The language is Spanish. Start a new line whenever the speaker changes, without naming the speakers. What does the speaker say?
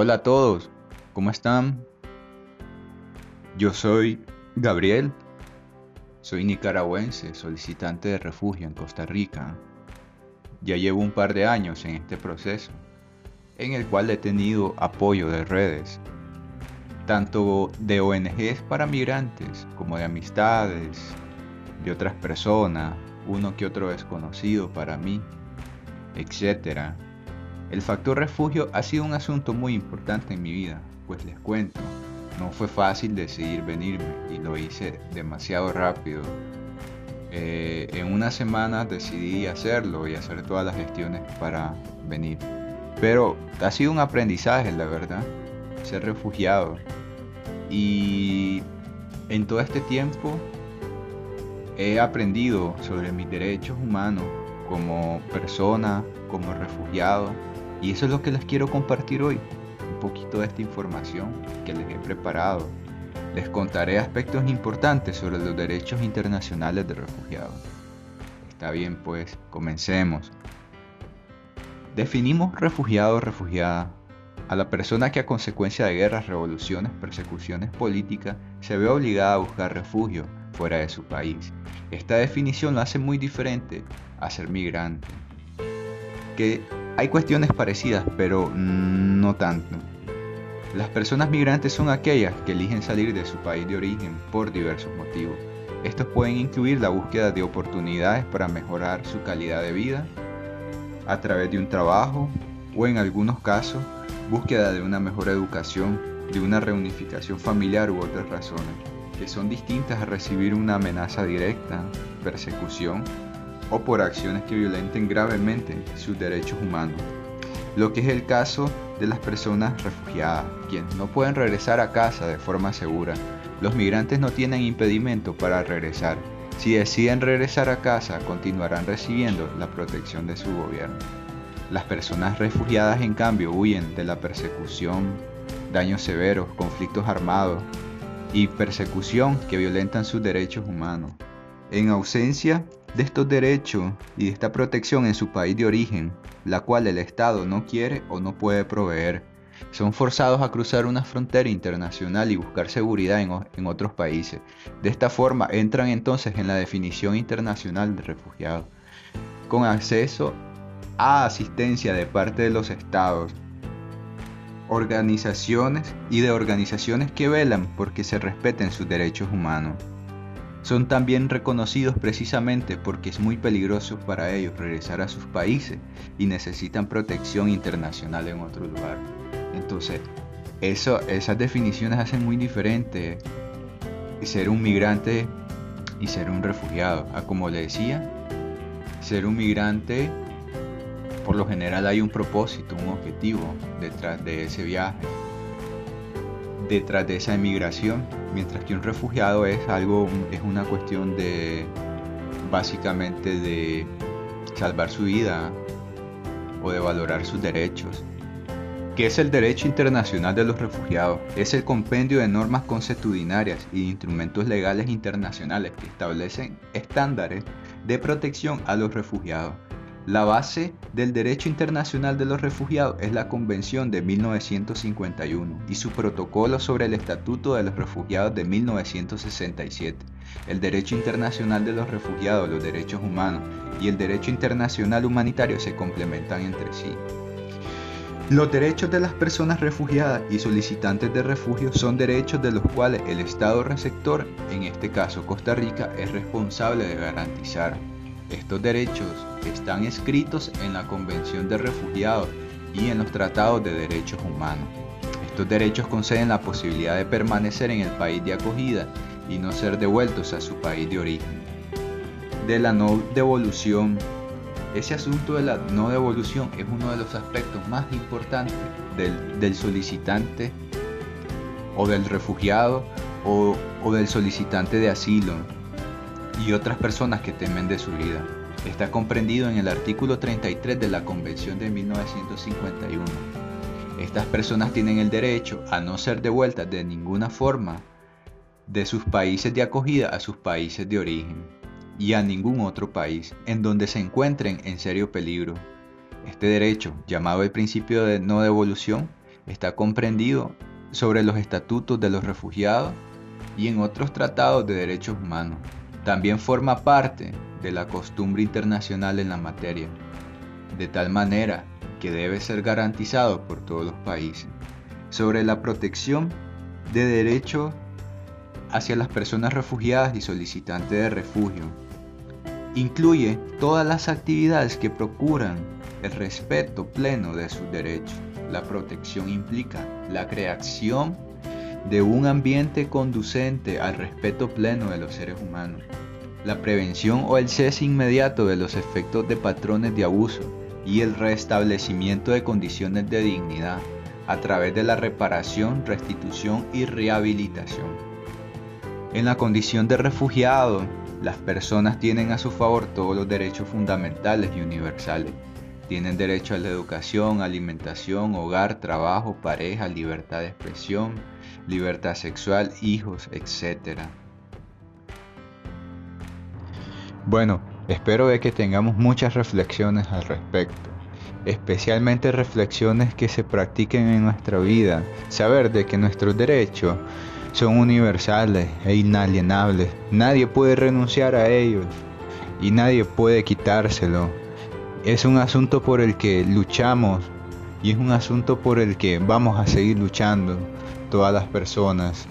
Hola a todos, ¿cómo están? Yo soy Gabriel, soy nicaragüense, solicitante de refugio en Costa Rica. Ya llevo un par de años en este proceso, en el cual he tenido apoyo de redes, tanto de ONGs para migrantes como de amistades, de otras personas, uno que otro desconocido para mí, etc. El factor refugio ha sido un asunto muy importante en mi vida, pues les cuento, no fue fácil decidir venirme y lo hice demasiado rápido. Eh, en una semana decidí hacerlo y hacer todas las gestiones para venir. Pero ha sido un aprendizaje, la verdad, ser refugiado. Y en todo este tiempo he aprendido sobre mis derechos humanos como persona, como refugiado. Y eso es lo que les quiero compartir hoy. Un poquito de esta información que les he preparado. Les contaré aspectos importantes sobre los derechos internacionales de refugiados. Está bien, pues, comencemos. Definimos refugiado o refugiada a la persona que a consecuencia de guerras, revoluciones, persecuciones políticas se ve obligada a buscar refugio fuera de su país. Esta definición lo hace muy diferente a ser migrante. Que hay cuestiones parecidas, pero no tanto. Las personas migrantes son aquellas que eligen salir de su país de origen por diversos motivos. Estos pueden incluir la búsqueda de oportunidades para mejorar su calidad de vida a través de un trabajo o en algunos casos búsqueda de una mejor educación, de una reunificación familiar u otras razones, que son distintas a recibir una amenaza directa, persecución o por acciones que violenten gravemente sus derechos humanos. Lo que es el caso de las personas refugiadas, quienes no pueden regresar a casa de forma segura. Los migrantes no tienen impedimento para regresar. Si deciden regresar a casa, continuarán recibiendo la protección de su gobierno. Las personas refugiadas, en cambio, huyen de la persecución, daños severos, conflictos armados y persecución que violentan sus derechos humanos. En ausencia de estos derechos y de esta protección en su país de origen, la cual el Estado no quiere o no puede proveer, son forzados a cruzar una frontera internacional y buscar seguridad en, otros países. De esta forma entran entonces en la definición internacional de refugiado, con acceso a asistencia de parte de los estados, organizaciones y de organizaciones que velan porque se respeten sus derechos humanos. Son también reconocidos precisamente porque es muy peligroso para ellos regresar a sus países y necesitan protección internacional en otro lugar. Entonces, eso, esas definiciones hacen muy diferente ser un migrante y ser un refugiado. A como le decía, ser un migrante por lo general hay un propósito, un objetivo detrás de ese viaje, detrás de esa emigración, mientras que un refugiado es algo, es una cuestión de básicamente de salvar su vida o de valorar sus derechos. ¿Qué es el derecho internacional de los refugiados? Es el compendio de normas consuetudinarias y instrumentos legales internacionales que establecen estándares de protección a los refugiados la base del derecho internacional de los refugiados es la Convención de 1951 y su protocolo sobre el Estatuto de los Refugiados de 1967. El derecho internacional de los refugiados, los derechos humanos y el derecho internacional humanitario se complementan entre sí. Los derechos de las personas refugiadas y solicitantes de refugio son derechos de los cuales el Estado receptor, en este caso Costa Rica, es responsable de garantizar. Estos derechos están escritos en la Convención de Refugiados y en los tratados de derechos humanos. Estos derechos conceden la posibilidad de permanecer en el país de acogida y no ser devueltos a su país de origen. De la no devolución. Ese asunto de la no devolución es uno de los aspectos más importantes del, solicitante o del refugiado o, del solicitante de asilo y otras personas que temen de su vida. Está comprendido en el artículo 33 de la Convención de 1951. Estas personas tienen el derecho a no ser devueltas de ninguna forma de sus países de acogida a sus países de origen y a ningún otro país en donde se encuentren en serio peligro. Este derecho, llamado el principio de no devolución, está comprendido sobre los estatutos de los refugiados y en otros tratados de derechos humanos. También forma parte de la costumbre internacional en la materia, de tal manera que debe ser garantizado por todos los países. Sobre la protección de derechos hacia las personas refugiadas y solicitantes de refugio. Incluye todas las actividades que procuran el respeto pleno de sus derechos. La protección implica la creación de un ambiente conducente al respeto pleno de los seres humanos, la prevención o el cese inmediato de los efectos de patrones de abuso y el restablecimiento de condiciones de dignidad a través de la reparación, restitución y rehabilitación. En la condición de refugiado, las personas tienen a su favor todos los derechos fundamentales y universales. Tienen derecho a la educación, alimentación, hogar, trabajo, pareja, libertad de expresión, libertad sexual, hijos, etc. Bueno, espero de que tengamos muchas reflexiones al respecto, especialmente reflexiones que se practiquen en nuestra vida, saber de que nuestros derechos son universales e inalienables. Nadie puede renunciar a ellos y nadie puede quitárselo. Es un asunto por el que luchamos y es un asunto por el que vamos a seguir luchando todas las personas.